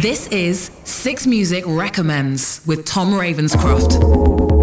This is Six Music Recommends with Tom Ravenscroft.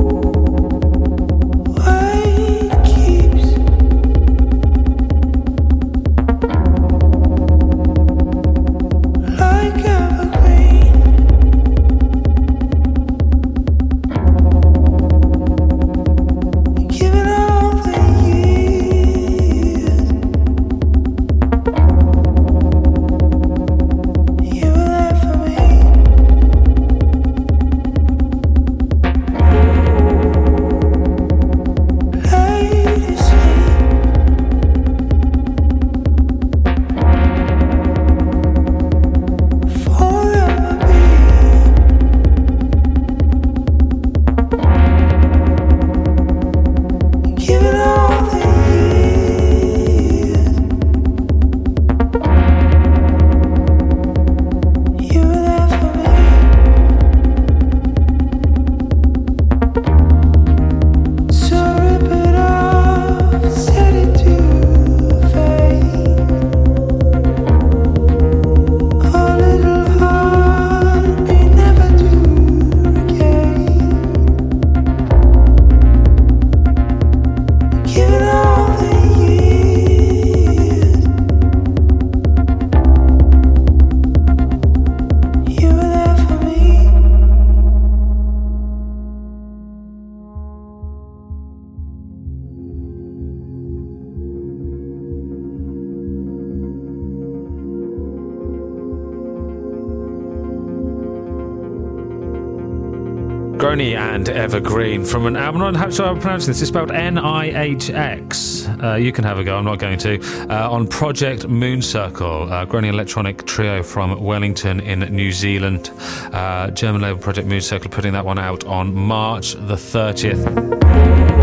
And Evergreen from an album. How should I pronounce this? It's spelled N I H X. Uh, you can have a go. I'm not going to. Uh, on Project Mooncircle, a growing electronic trio from Wellington in New Zealand. Uh, German label Project Mooncircle putting that one out on March the 30th.